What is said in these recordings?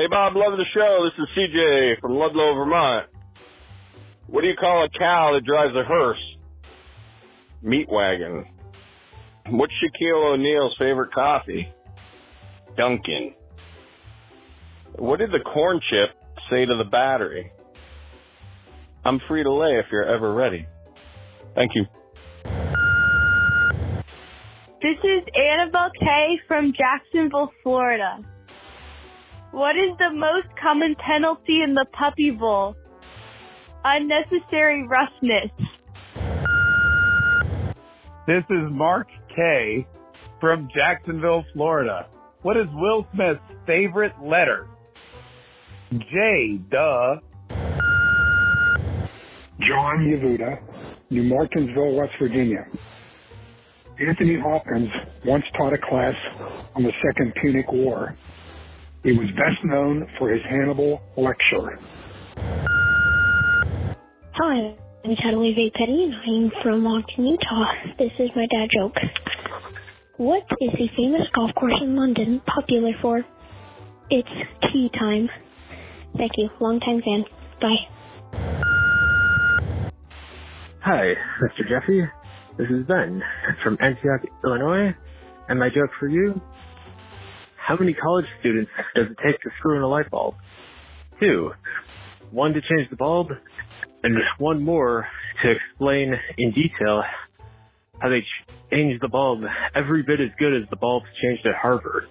Hey Bob, love the show. This is CJ from Ludlow, Vermont. What do you call a cow that drives a hearse? Meat wagon. What's Shaquille O'Neal's favorite coffee? Dunkin'. What did the corn chip say to the battery? I'm Frito-Lay if you're Eveready. Thank you. This is Annabelle K from Jacksonville, Florida. What is the most common penalty in the puppy bowl? Unnecessary roughness. This is Mark K from Jacksonville, Florida. What is Will Smith's favorite letter? J, duh. John Yavuda, New Martinsville, West Virginia. Anthony Hopkins once taught a class on the Second Punic War. He was best known for his Hannibal lecture. Hi, I'm Natalie V. Petty, and I'm from Moncton, Utah. This is my dad joke. What is the famous golf course in London popular for? It's tea time. Thank you. Long time fan. Bye. Hi, Mr. Jeffy. This is Ben from Antioch, Illinois. And my joke for you how many college students does it take to screw in a light bulb? Two. One to change the bulb, and one more to explain in detail how they changed the bulb every bit as good as the bulbs changed at Harvard.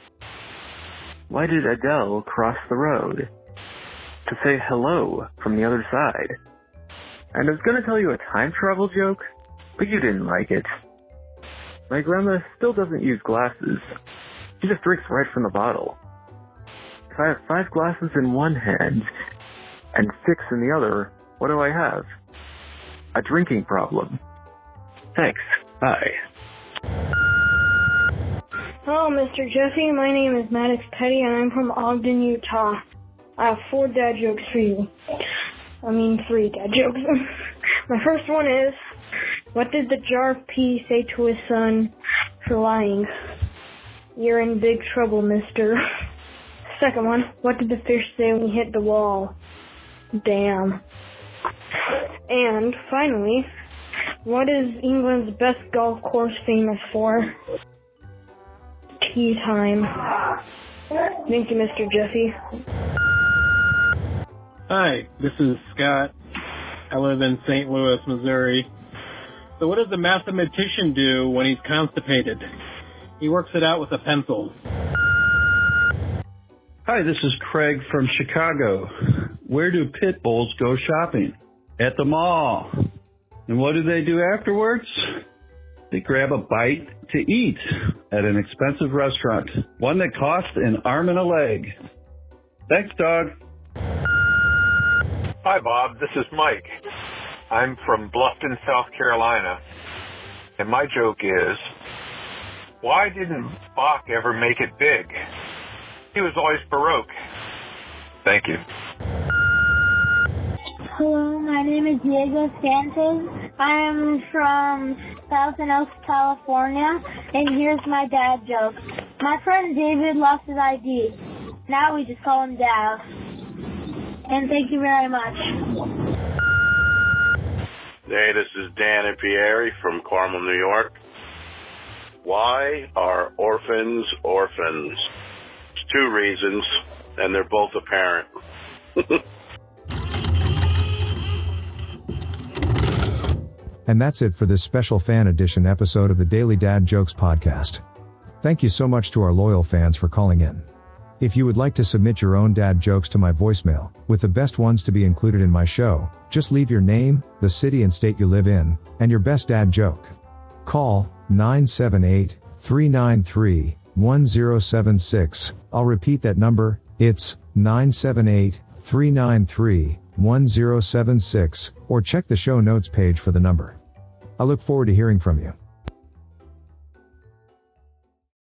Why did Adele cross the road? To say hello from the other side. And I was gonna tell you a time travel joke, but you didn't like it. My grandma still doesn't use glasses. She just drinks right from the bottle. If I have five glasses in one hand and six in the other, what do I have? A drinking problem. Thanks. Bye. Hello, Mr. Jeffy. My name is Maddox Petty, and I'm from Ogden, Utah. I have four dad jokes for you. I mean, three dad jokes. My first one is, what did the jar of pee say to his son for lying? You're in big trouble, mister. Second one, what did the fish say when he hit the wall? Damn. And finally, what is England's best golf course famous for? Tea time. Thank you, Mr. Jeffy. Hi, this is Scott. I live in St. Louis, Missouri. So what does a mathematician do when he's constipated? He works it out with a pencil. Hi, this is Craig from Chicago. Where do pit bulls go shopping? At the mall. And what do they do afterwards? They grab a bite to eat at an expensive restaurant, one that costs an arm and a leg. Thanks, dog. Hi, Bob. This is Mike. I'm from Bluffton, South Carolina. And my joke is why didn't Bach ever make it big? He was always Baroque. Thank you. Hello, my name is Diego Santos. I'm from Thousand Oaks, California, and here's my dad joke. My friend David lost his ID. Now we just call him Dav. And thank you very much. Hey, this is Dan and Pieri from Carmel, New York. Why are orphans orphans? It's two reasons, and they're both apparent. And that's it for this special fan edition episode of the Daily Dad Jokes podcast. Thank you so much to our loyal fans for calling in. If you would like to submit your own dad jokes to my voicemail, with the best ones to be included in my show, just leave your name, the city and state you live in, and your best dad joke. Call 978 393 1076. I'll repeat that number, it's 978 393 1076, or check the show notes page for the number. I look forward to hearing from you.